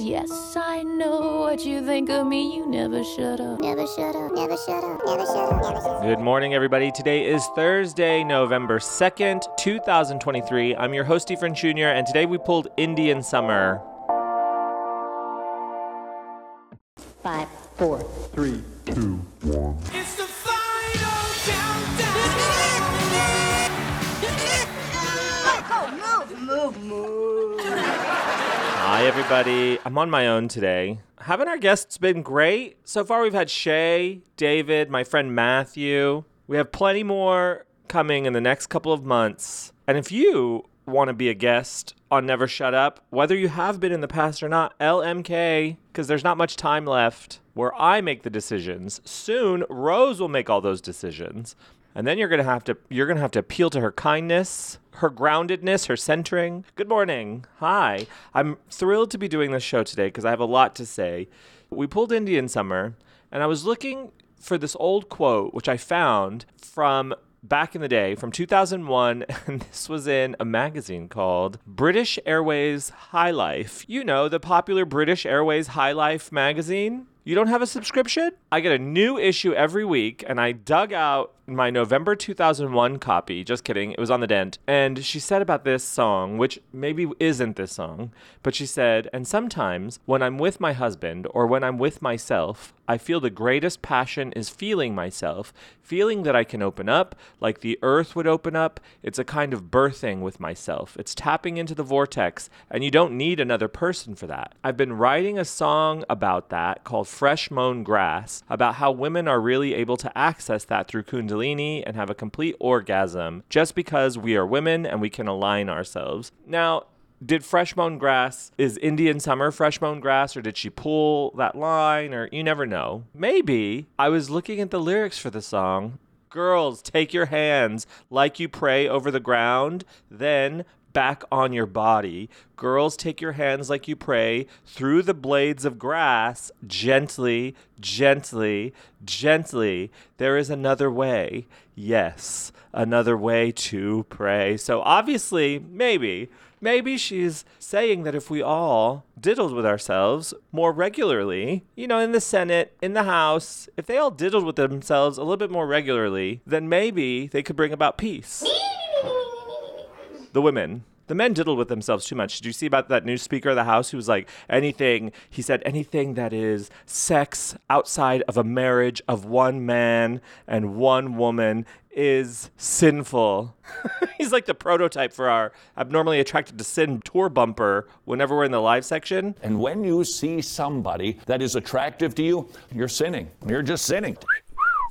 Yes, I know what you think of me. You never shut up. Never shut up, never shut up, never shut up, never shut up. Good morning, everybody. Today is Thursday, November 2nd, 2023. I'm your host, Efren Jr., and today we pulled Indian Summer. Five, four, Three, two, one. It's the Hi, everybody. I'm on my own today. Haven't our guests been great? So far, we've had Shay, David, my friend Matthew. We have plenty more coming in the next couple of months. And if you want to be a guest on Never Shut Up, whether you have been in the past or not, LMK, because there's not much time left where I make the decisions. Soon, Rose will make all those decisions. And then you're gonna have to you're gonna have to appeal to her kindness, her groundedness, her centering. Good morning. Hi. I'm thrilled to be doing this show today because I have a lot to say. We pulled Indian Summer, and I was looking for this old quote, which I found from back in the day, from 2001, and this was in a magazine called British Airways High Life. You know, the popular British Airways High Life magazine. You don't have a subscription? I get a new issue every week, and I dug out my November 2001 copy. Just kidding, it was on the dent. And she said about this song, which maybe isn't this song, but she said, And sometimes when I'm with my husband or when I'm with myself, I feel the greatest passion is feeling myself, feeling that I can open up like the earth would open up. It's a kind of birthing with myself. It's tapping into the vortex, and you don't need another person for that. I've been writing a song about that called Fresh Mown Grass, about how women are really able to access that through Kundalini and have a complete orgasm just because we are women and we can align ourselves. Now, did fresh mown grass is indian summer fresh mown grass or did she pull that line or you never know. Maybe i was looking at the lyrics for the song. Girls take your hands like you pray over the ground. Then back on your body. Girls take your hands like you pray through the blades of grass gently gently gently. There is another way. Yes another way to pray. So obviously maybe Maybe she's saying that if we all diddled with ourselves more regularly, you know, in the Senate, in the House, if they all diddled with themselves a little bit more regularly, then maybe they could bring about peace. The women. The men diddled with themselves too much. Did you see about that new Speaker of the House who was like, anything, he said, anything that is sex outside of a marriage of one man and one woman is sinful. He's like the prototype for our abnormally attracted to sin tour bumper whenever we're in the live section. And when you see somebody that is attractive to you, you're sinning. You're just sinning.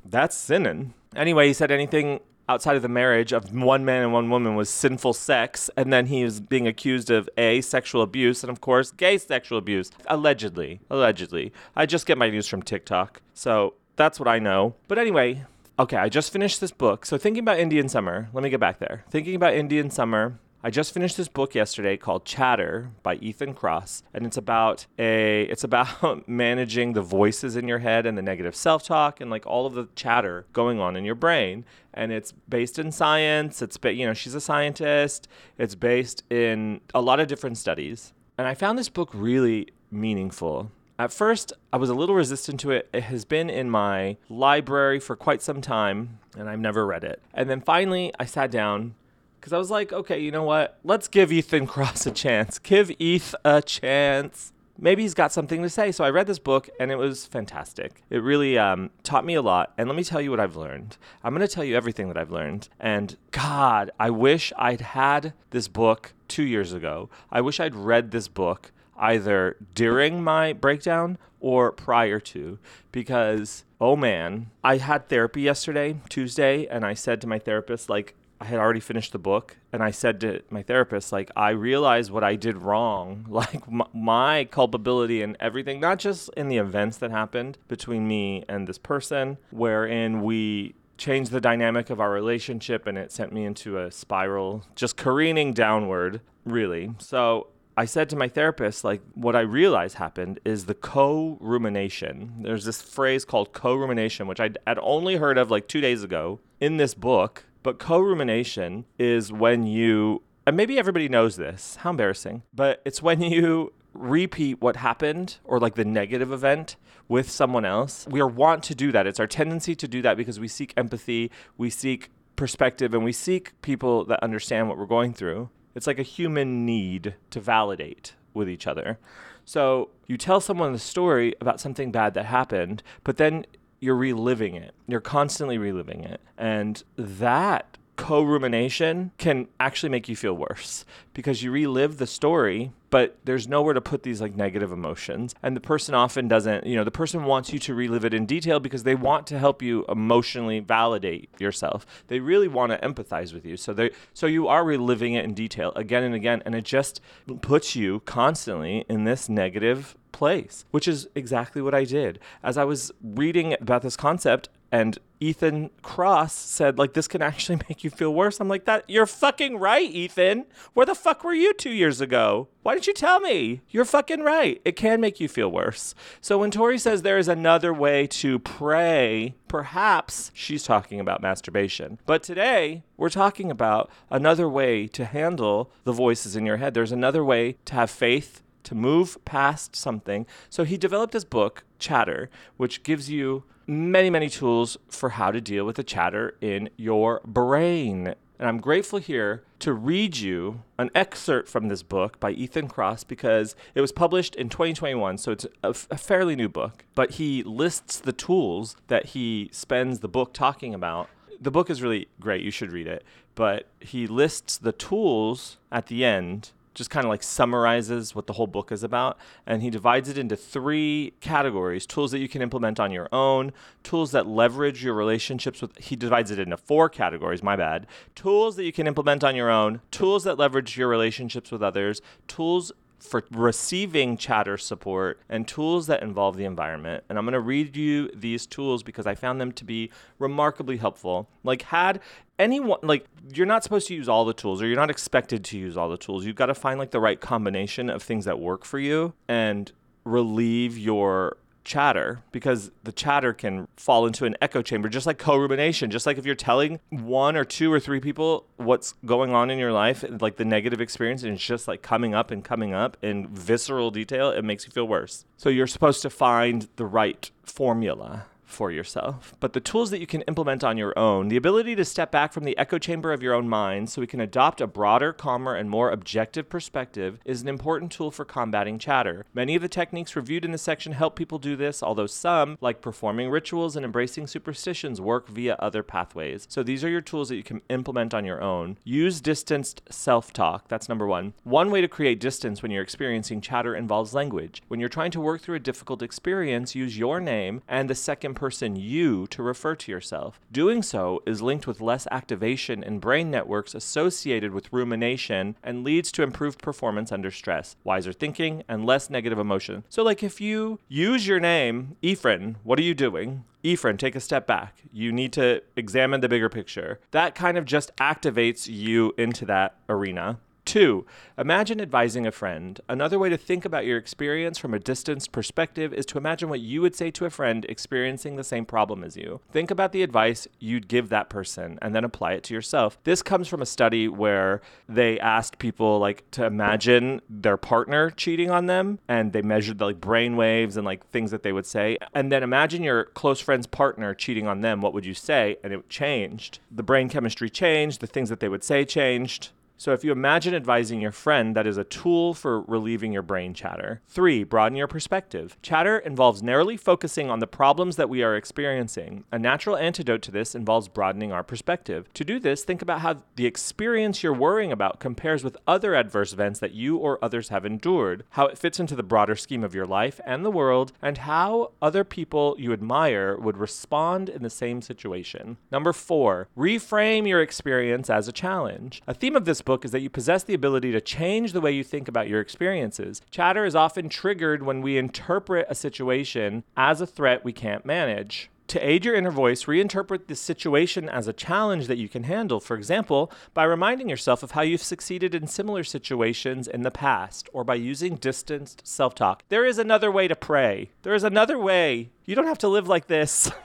That's sinning. Anyway, he said anything outside of the marriage of one man and one woman was sinful sex, and then he was being accused of A, sexual abuse, and of course, gay sexual abuse. Allegedly. Allegedly. I just get my news from TikTok. So that's what I know. But anyway, okay, I just finished this book. So thinking about Indian Summer, let me get back there. Thinking about Indian Summer, I just finished this book yesterday called Chatter by Ethan Kross, and it's about a it's about managing the voices in your head and the negative self-talk and like all of the chatter going on in your brain. And it's based in science. It's ba- you know she's a scientist. It's based in a lot of different studies, and I found this book really meaningful. At first, I was a little resistant to it. It has been in my library for quite some time, and I've never read it. And then finally, I sat down because I was like, okay, you know what? Let's give Ethan Kross a chance. Give Eth a chance. Maybe he's got something to say. So I read this book and it was fantastic. It really um, taught me a lot. And let me tell you what I've learned. I'm going to tell you everything that I've learned. And God, I wish I'd had this book two years ago. I wish I'd read this book either during my breakdown or prior to because oh man i had therapy yesterday tuesday and i said to my therapist like I had already finished the book, and I said to my therapist, like, I realized what I did wrong, like m- my culpability and everything, not just in the events that happened between me and this person, wherein we changed the dynamic of our relationship and it sent me into a spiral, just careening downward, really. So I said to my therapist, like, what I realized happened is the co rumination. There's this phrase called co rumination, which I had only heard of like two days ago in this book. But co rumination is when you, and maybe everybody knows this, how embarrassing, but it's when you repeat what happened or like the negative event with someone else. We are want to do that. It's our tendency to do that because we seek empathy, we seek perspective, and we seek people that understand what we're going through. It's like a human need to validate with each other. So you tell someone the story about something bad that happened, but then you're reliving it. You're constantly reliving it. And that co rumination can actually make you feel worse because you relive the story, but there's nowhere to put these like negative emotions. And the person often doesn't, you know, the person wants you to relive it in detail because they want to help you emotionally validate yourself. They really want to empathize with you. So they so you are reliving it in detail again and again and it just puts you constantly in this negative place, which is exactly what I did. As I was reading about this concept, and Ethan Kross said, like, this can actually make you feel worse. I'm like, that you're fucking right, Ethan. Where the fuck were you two years ago? Why didn't you tell me? You're fucking right. It can make you feel worse. So when Tori says there is another way to pray, perhaps she's talking about masturbation. But today, we're talking about another way to handle the voices in your head. There's another way to have faith to move past something. So he developed his book, Chatter, which gives you many, many tools for how to deal with the chatter in your brain. And I'm grateful here to read you an excerpt from this book by Ethan Kross because it was published in 2021, so it's a, a fairly new book. But he lists the tools that he spends the book talking about. The book is really great, you should read it. But he lists the tools at the end just kind of like summarizes what the whole book is about. And he divides it into three categories tools that you can implement on your own, tools that leverage your relationships with, he divides it into four categories, my bad. Tools that you can implement on your own, tools that leverage your relationships with others, tools for receiving chatter support and tools that involve the environment. And I'm going to read you these tools because I found them to be remarkably helpful. Like, had anyone, like, you're not supposed to use all the tools or you're not expected to use all the tools. You've got to find like the right combination of things that work for you and relieve your chatter because the chatter can fall into an echo chamber just like co-rumination. Just like if you're telling one or two or three people what's going on in your life like the negative experience and it's just like coming up and coming up in visceral detail it makes you feel worse. So you're supposed to find the right formula for yourself. But the tools that you can implement on your own, the ability to step back from the echo chamber of your own mind so we can adopt a broader, calmer, and more objective perspective is an important tool for combating chatter. Many of the techniques reviewed in this section help people do this, although some, like performing rituals and embracing superstitions, work via other pathways. So these are your tools that you can implement on your own. Use distanced self talk. That's number one. One way to create distance when you're experiencing chatter involves language. When you're trying to work through a difficult experience, use your name and the second person you to refer to yourself. Doing so is linked with less activation in brain networks associated with rumination and leads to improved performance under stress, wiser thinking, and less negative emotion. So, like if you use your name, Ephraim, what are you doing? Ephraim, take a step back. You need to examine the bigger picture. That kind of just activates you into that arena. Two, imagine advising a friend. Another way to think about your experience from a distanced perspective is to imagine what you would say to a friend experiencing the same problem as you. Think about the advice you'd give that person and then apply it to yourself. This comes from a study where they asked people like to imagine their partner cheating on them and they measured the like brain waves and like things that they would say and then imagine your close friend's partner cheating on them what would you say and it changed the brain chemistry changed the things that they would say changed so if you imagine advising your friend, that is a tool for relieving your brain chatter. Three, broaden your perspective. Chatter involves narrowly focusing on the problems that we are experiencing. A natural antidote to this involves broadening our perspective. To do this, think about how the experience you're worrying about compares with other adverse events that you or others have endured, how it fits into the broader scheme of your life and the world, and how other people you admire would respond in the same situation. Number four, reframe your experience as a challenge. A theme of this book is that you possess the ability to change the way you think about your experiences. Chatter is often triggered when we interpret a situation as a threat we can't manage. To aid your inner voice, reinterpret the situation as a challenge that you can handle. For example, by reminding yourself of how you've succeeded in similar situations in the past, or by using distanced self talk. There is another way to pray. There is another way. You don't have to live like this.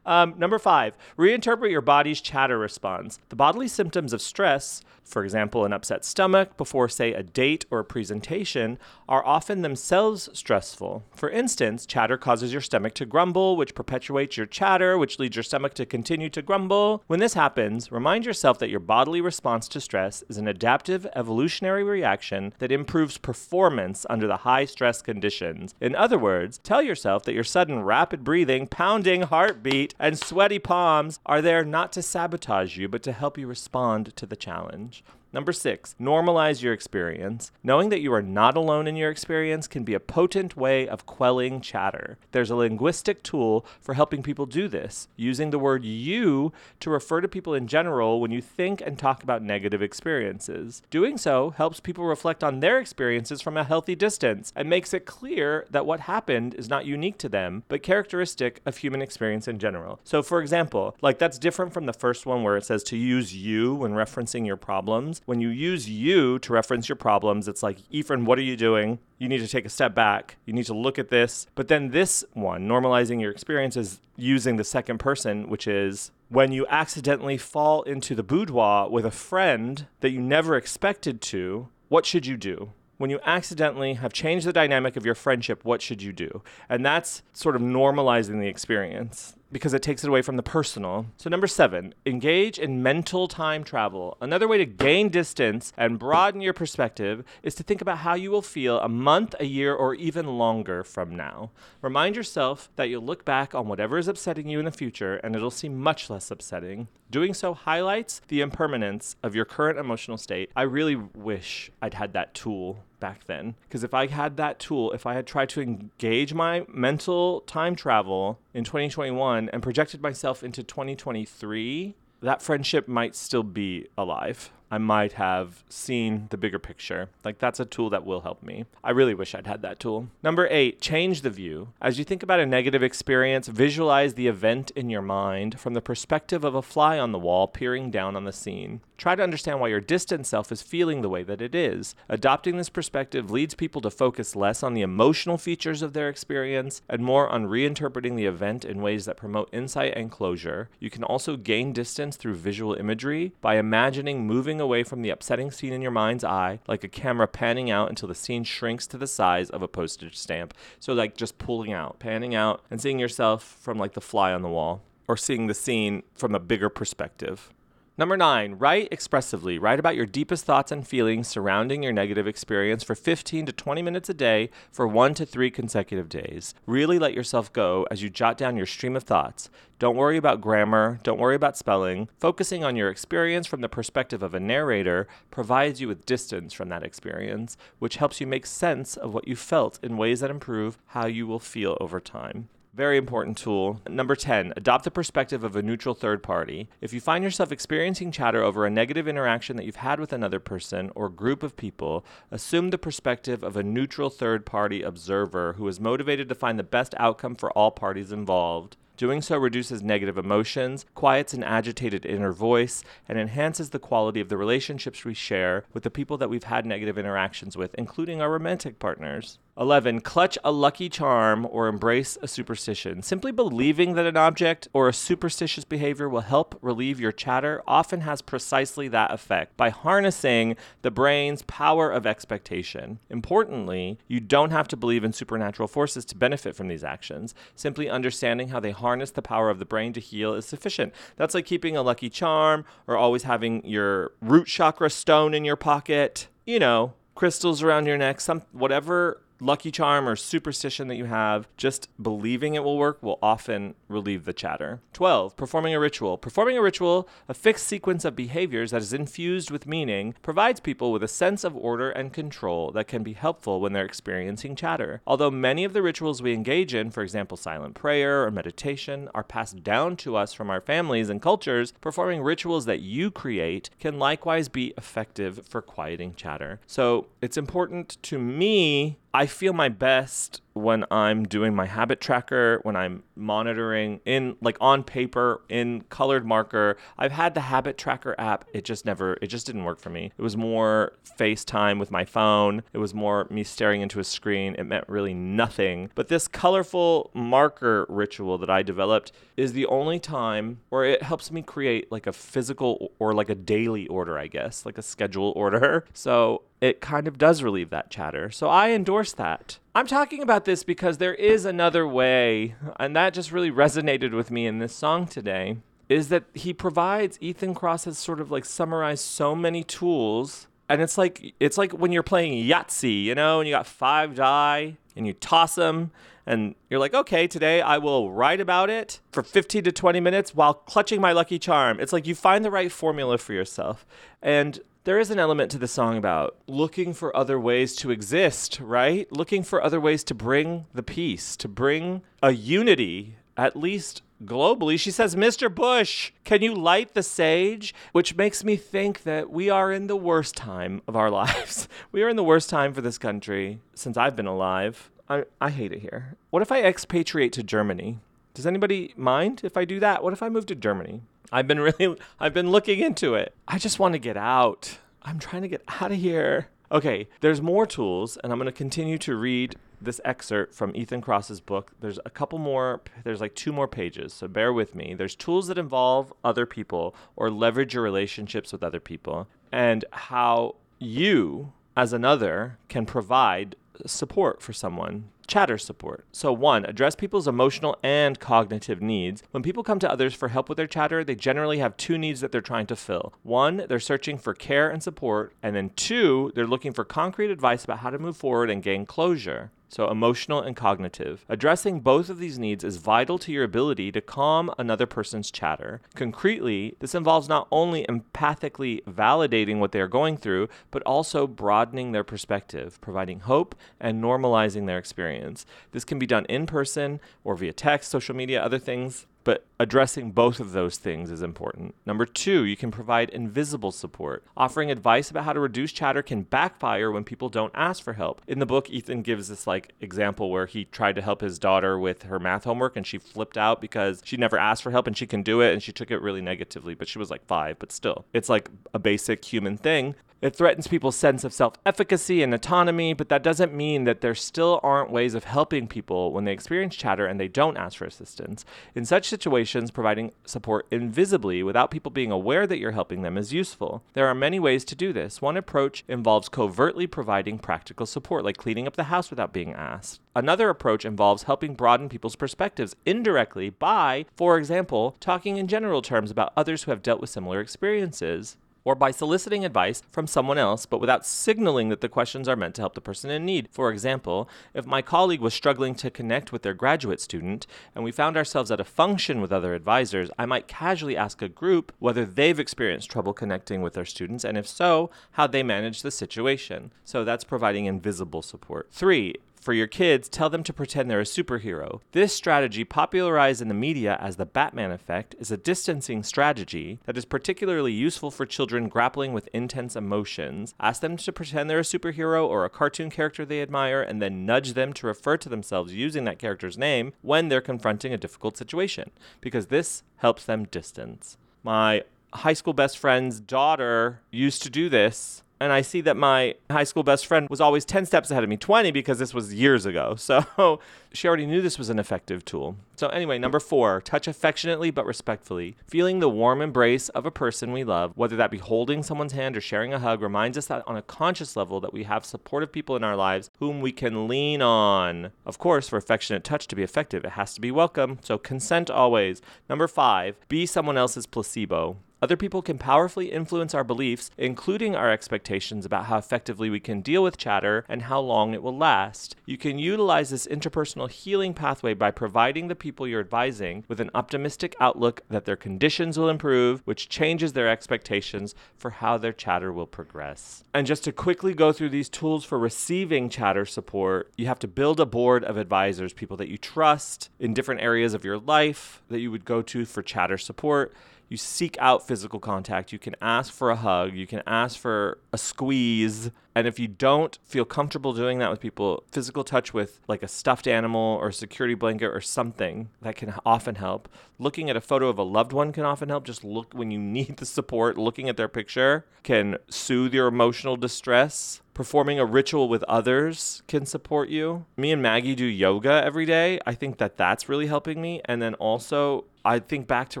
Um, number five, reinterpret your body's chatter response. The bodily symptoms of stress for example, an upset stomach before, say, a date or a presentation, are often themselves stressful. For instance, chatter causes your stomach to grumble, which perpetuates your chatter, which leads your stomach to continue to grumble. When this happens, remind yourself that your bodily response to stress is an adaptive evolutionary reaction that improves performance under the high stress conditions. In other words, tell yourself that your sudden rapid breathing, pounding heartbeat, and sweaty palms are there not to sabotage you, but to help you respond to the challenge. Number six, normalize your experience. Knowing that you are not alone in your experience can be a potent way of quelling chatter. There's a linguistic tool for helping people do this, using the word you to refer to people in general when you think and talk about negative experiences. Doing so helps people reflect on their experiences from a healthy distance and makes it clear that what happened is not unique to them, but characteristic of human experience in general. So, for example, like that's different from the first one where it says to use you when referencing your problems. When you use you to reference your problems, it's like, Ephraim, what are you doing? You need to take a step back. You need to look at this. But then this one, normalizing your experience, is using the second person, which is when you accidentally fall into the boudoir with a friend that you never expected to, what should you do? When you accidentally have changed the dynamic of your friendship, what should you do? And that's sort of normalizing the experience because it takes it away from the personal. So, number seven, engage in mental time travel. Another way to gain distance and broaden your perspective is to think about how you will feel a month, a year, or even longer from now. Remind yourself that you'll look back on whatever is upsetting you in the future and it'll seem much less upsetting. Doing so highlights the impermanence of your current emotional state. I really wish I'd had that tool back then. Because if I had that tool, if I had tried to engage my mental time travel in 2021 and projected myself into 2023, that friendship might still be alive. I might have seen the bigger picture. Like, that's a tool that will help me. I really wish I'd had that tool. Number eight, change the view. As you think about a negative experience, visualize the event in your mind from the perspective of a fly on the wall peering down on the scene. Try to understand why your distant self is feeling the way that it is. Adopting this perspective leads people to focus less on the emotional features of their experience and more on reinterpreting the event in ways that promote insight and closure. You can also gain distance through visual imagery by imagining moving away from the upsetting scene in your mind's eye, like a camera panning out until the scene shrinks to the size of a postage stamp. So, like just pulling out, panning out, and seeing yourself from like the fly on the wall, or seeing the scene from a bigger perspective. Number nine, write expressively. Write about your deepest thoughts and feelings surrounding your negative experience for 15 to 20 minutes a day for one to three consecutive days. Really let yourself go as you jot down your stream of thoughts. Don't worry about grammar, don't worry about spelling. Focusing on your experience from the perspective of a narrator provides you with distance from that experience, which helps you make sense of what you felt in ways that improve how you will feel over time. Very important tool. Number 10, adopt the perspective of a neutral third party. If you find yourself experiencing chatter over a negative interaction that you've had with another person or group of people, assume the perspective of a neutral third party observer who is motivated to find the best outcome for all parties involved. Doing so reduces negative emotions, quiets an agitated inner voice, and enhances the quality of the relationships we share with the people that we've had negative interactions with, including our romantic partners. 11. Clutch a lucky charm or embrace a superstition. Simply believing that an object or a superstitious behavior will help relieve your chatter often has precisely that effect by harnessing the brain's power of expectation. Importantly, you don't have to believe in supernatural forces to benefit from these actions. Simply understanding how they harness the power of the brain to heal is sufficient. That's like keeping a lucky charm or always having your root chakra stone in your pocket. You know, crystals around your neck, some whatever lucky charm or superstition that you have, just believing it will work will often relieve the chatter. 12. Performing a ritual. Performing a ritual, a fixed sequence of behaviors that is infused with meaning, provides people with a sense of order and control that can be helpful when they're experiencing chatter. Although many of the rituals we engage in, for example, silent prayer or meditation, are passed down to us from our families and cultures, performing rituals that you create can likewise be effective for quieting chatter. So it's important to me I feel my best when I'm doing my habit tracker, when I'm monitoring in like on paper in colored marker. I've had the habit tracker app. It just never it just didn't work for me. It was more FaceTime with my phone. It was more me staring into a screen. It meant really nothing. But this colorful marker ritual that I developed is the only time where it helps me create like a physical or like a daily order, I guess, like a schedule order. So it kind of does relieve that chatter. So I endorse that. I'm talking about this because there is another way, and that just really resonated with me in this song today. Is that he provides Ethan Kross has sort of like summarized so many tools, and it's like it's like when you're playing Yahtzee, you know, and you got five die and you toss them, and you're like, okay, today I will write about it for 15 to 20 minutes while clutching my lucky charm. It's like you find the right formula for yourself, and there is an element to the song about looking for other ways to exist, right? Looking for other ways to bring the peace, to bring a unity, at least globally. She says, Mr. Bush, can you light the sage? Which makes me think that we are in the worst time of our lives. we are in the worst time for this country since I've been alive. I, I hate it here. What if I expatriate to Germany? Does anybody mind if I do that? What if I move to Germany? I've been really I've been looking into it. I just want to get out. I'm trying to get out of here. Okay, there's more tools and I'm going to continue to read this excerpt from Ethan Kross's book. There's a couple more there's like two more pages, so bear with me. There's tools that involve other people or leverage your relationships with other people and how you as another can provide support for someone chatter support. So, one, address people's emotional and cognitive needs. When people come to others for help with their chatter, they generally have two needs that they're trying to fill. One, they're searching for care and support. And then two, they're looking for concrete advice about how to move forward and gain closure. So, emotional and cognitive. Addressing both of these needs is vital to your ability to calm another person's chatter. Concretely, this involves not only empathically validating what they are going through, but also broadening their perspective, providing hope, and normalizing their experience. This can be done in person or via text, social media, other things but addressing both of those things is important. Number two, you can provide invisible support. Offering advice about how to reduce chatter can backfire when people don't ask for help. In the book, Ethan gives this like example where he tried to help his daughter with her math homework and she flipped out because she never asked for help and she can do it and she took it really negatively, but she was like five, but still. It's like a basic human thing. It threatens people's sense of self efficacy and autonomy, but that doesn't mean that there still aren't ways of helping people when they experience chatter and they don't ask for assistance. In such situations, providing support invisibly without people being aware that you're helping them is useful. There are many ways to do this. One approach involves covertly providing practical support, like cleaning up the house without being asked. Another approach involves helping broaden people's perspectives indirectly by, for example, talking in general terms about others who have dealt with similar experiences or by soliciting advice from someone else, but without signaling that the questions are meant to help the person in need. For example, if my colleague was struggling to connect with their graduate student and we found ourselves at a function with other advisors, I might casually ask a group whether they've experienced trouble connecting with their students, and if so, how they manage the situation. So that's providing invisible support. Three, for your kids, tell them to pretend they're a superhero. This strategy, popularized in the media as the Batman effect, is a distancing strategy that is particularly useful for children grappling with intense emotions. Ask them to pretend they're a superhero or a cartoon character they admire, and then nudge them to refer to themselves using that character's name when they're confronting a difficult situation, because this helps them distance. My high school best friend's daughter used to do this and I see that my high school best friend was always 10 steps ahead of me, 20 because this was years ago. So she already knew this was an effective tool. So, anyway, number four, touch affectionately but respectfully. Feeling the warm embrace of a person we love, whether that be holding someone's hand or sharing a hug, reminds us that on a conscious level that we have supportive people in our lives whom we can lean on. Of course, for affectionate touch to be effective, it has to be welcome. So, consent always. Number five, be someone else's placebo. Other people can powerfully influence our beliefs, including our expectations about how effectively we can deal with chatter and how long it will last. You can utilize this interpersonal healing pathway by providing the people you're advising with an optimistic outlook that their conditions will improve, which changes their expectations for how their chatter will progress. And just to quickly go through these tools for receiving chatter support, you have to build a board of advisors, people that you trust in different areas of your life that you would go to for chatter support you seek out physical contact. You can ask for a hug. You can ask for a squeeze. And if you don't feel comfortable doing that with people, physical touch with like a stuffed animal or a security blanket or something that can often help. Looking at a photo of a loved one can often help. Just look when you need the support, looking at their picture can soothe your emotional distress. Performing a ritual with others can support you. Me and Maggie do yoga every day. I think that that's really helping me. And then also, I think back to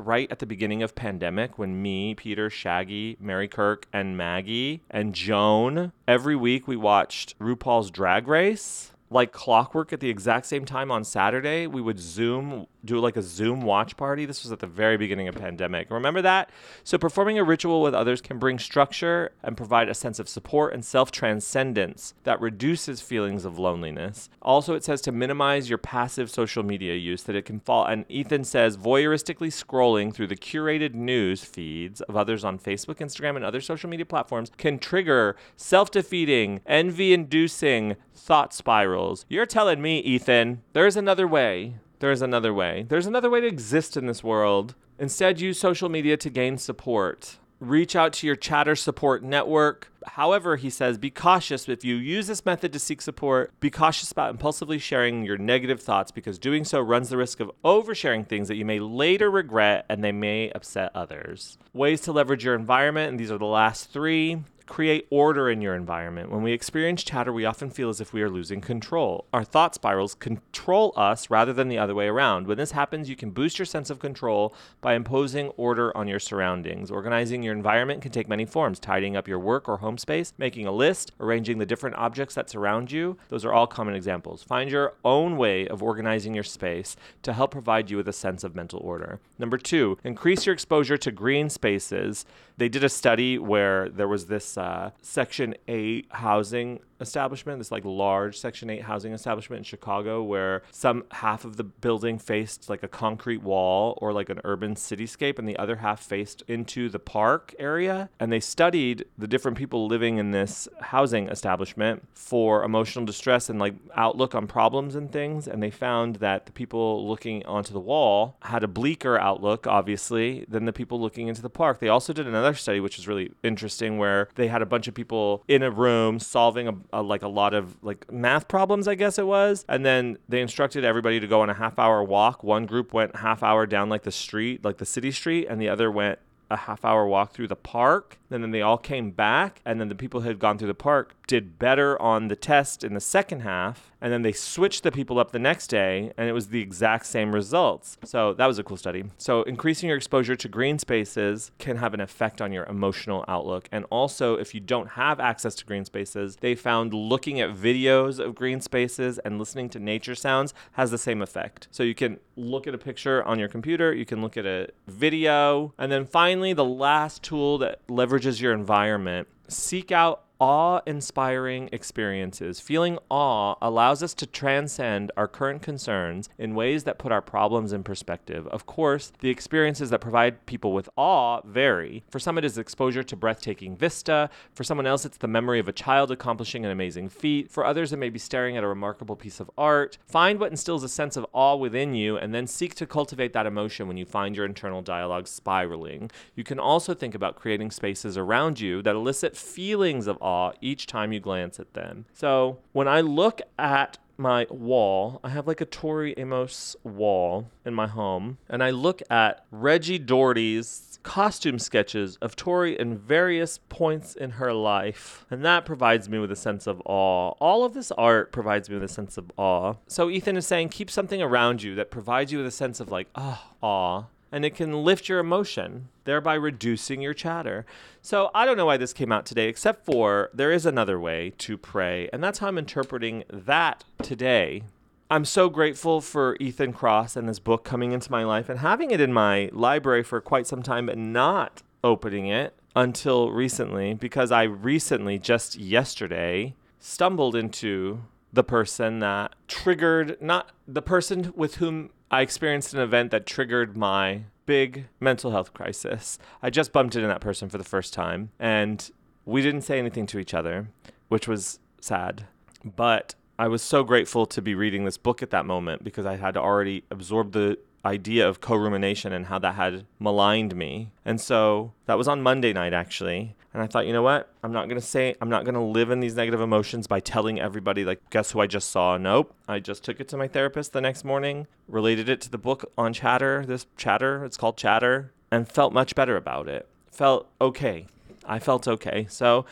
right at the beginning of pandemic when me, Peter, Shaggy, Mary Kirk, and Maggie and Joan every week we watched RuPaul's Drag Race like clockwork at the exact same time on Saturday. We would Zoom, do like a Zoom watch party. This was at the very beginning of pandemic. Remember that? So performing a ritual with others can bring structure and provide a sense of support and self-transcendence that reduces feelings of loneliness. Also, it says to minimize your passive social media use that it can fall and Ethan says voyeuristically scrolling through the curated news feeds of others on Facebook, Instagram, and other social media platforms can trigger self-defeating, envy-inducing thought spirals. You're telling me, Ethan, there's another way. There's another way. There's another way to exist in this world. Instead, use social media to gain support. Reach out to your chatter support network. However, he says, be cautious if you use this method to seek support. Be cautious about impulsively sharing your negative thoughts because doing so runs the risk of oversharing things that you may later regret and they may upset others. Ways to leverage your environment, and these are the last three create order in your environment. When we experience chatter, we often feel as if we are losing control. Our thought spirals control us rather than the other way around. When this happens, you can boost your sense of control by imposing order on your surroundings. Organizing your environment can take many forms tidying up your work or home space, making a list, arranging the different objects that surround you. Those are all common examples. Find your own way of organizing your space to help provide you with a sense of mental order. Number two, increase your exposure to green spaces. They did a study where there was this uh, Section 8 housing establishment, this like large Section 8 housing establishment in Chicago, where some half of the building faced like a concrete wall or like an urban cityscape, and the other half faced into the park area. And they studied the different people living in this housing establishment for emotional distress and like outlook on problems and things. And they found that the people looking onto the wall had a bleaker outlook, obviously, than the people looking into the park. They also did another study, which is really interesting, where they had a bunch of people in a room solving a, a, like a lot of like math problems, I guess it was, and then they instructed everybody to go on a half hour walk. One group went half hour down like the street, like the city street, and the other went a half hour walk through the park. And then they all came back, and then the people who had gone through the park did better on the test in the second half. And then they switched the people up the next day, and it was the exact same results. So that was a cool study. So increasing your exposure to green spaces can have an effect on your emotional outlook. And also, if you don't have access to green spaces, they found looking at videos of green spaces and listening to nature sounds has the same effect. So you can look at a picture on your computer, you can look at a video, and then finally, the last tool that leverages your environment seek out awe inspiring experiences. Feeling awe allows us to transcend our current concerns in ways that put our problems in perspective. Of course, the experiences that provide people with awe vary. For some, it is exposure to breathtaking vista. For someone else, it's the memory of a child accomplishing an amazing feat. For others, it may be staring at a remarkable piece of art. Find what instills a sense of awe within you and then seek to cultivate that emotion when you find your internal dialogue spiraling. You can also think about creating spaces around you that elicit feelings of awe each time you glance at them. So when I look at my wall, I have like a Tori Amos wall in my home, and I look at Reggie Doherty's costume sketches of Tori in various points in her life, and that provides me with a sense of awe. All of this art provides me with a sense of awe. So Ethan is saying keep something around you that provides you with a sense of like, oh, awe and it can lift your emotion, thereby reducing your chatter. So I don't know why this came out today, except for there is another way to pray, and that's how I'm interpreting that today. I'm so grateful for Ethan Kross and this book coming into my life and having it in my library for quite some time, but not opening it until recently because I recently, just yesterday, stumbled into the person that triggered, not the person with whom I experienced an event that triggered my big mental health crisis. I just bumped into that person for the first time, and we didn't say anything to each other, which was sad. But I was so grateful to be reading this book at that moment because I had already absorbed the idea of co rumination and how that had maligned me. And so that was on Monday night, actually. And I thought, you know what? I'm not going to say, I'm not going to live in these negative emotions by telling everybody, like, guess who I just saw? Nope. I just took it to my therapist the next morning, related it to the book on chatter, this chatter, it's called Chatter, and felt much better about it. Felt okay. I felt okay. So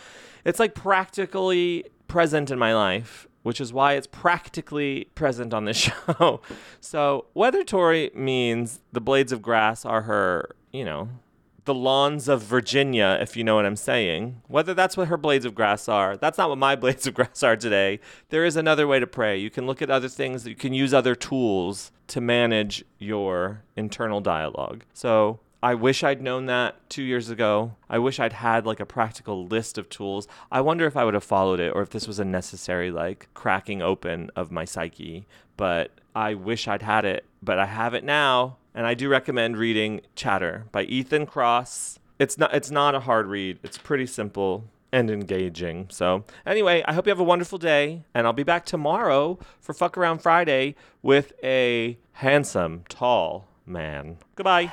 it's like practically present in my life, which is why it's practically present on this show. so whether Tori means the blades of grass are her, you know, the lawns of Virginia, if you know what I'm saying. Whether that's what her blades of grass are, that's not what my blades of grass are today. There is another way to pray. You can look at other things, you can use other tools to manage your internal dialogue. So I wish I'd known that two years ago. I wish I'd had like a practical list of tools. I wonder if I would have followed it or if this was a necessary like cracking open of my psyche. But I wish I'd had it, but I have it now. And I do recommend reading Chatter by Ethan Kross. It's not it's not a hard read. It's pretty simple and engaging. So, anyway, I hope you have a wonderful day and I'll be back tomorrow for Fuck Around Friday with a handsome, tall man. Goodbye.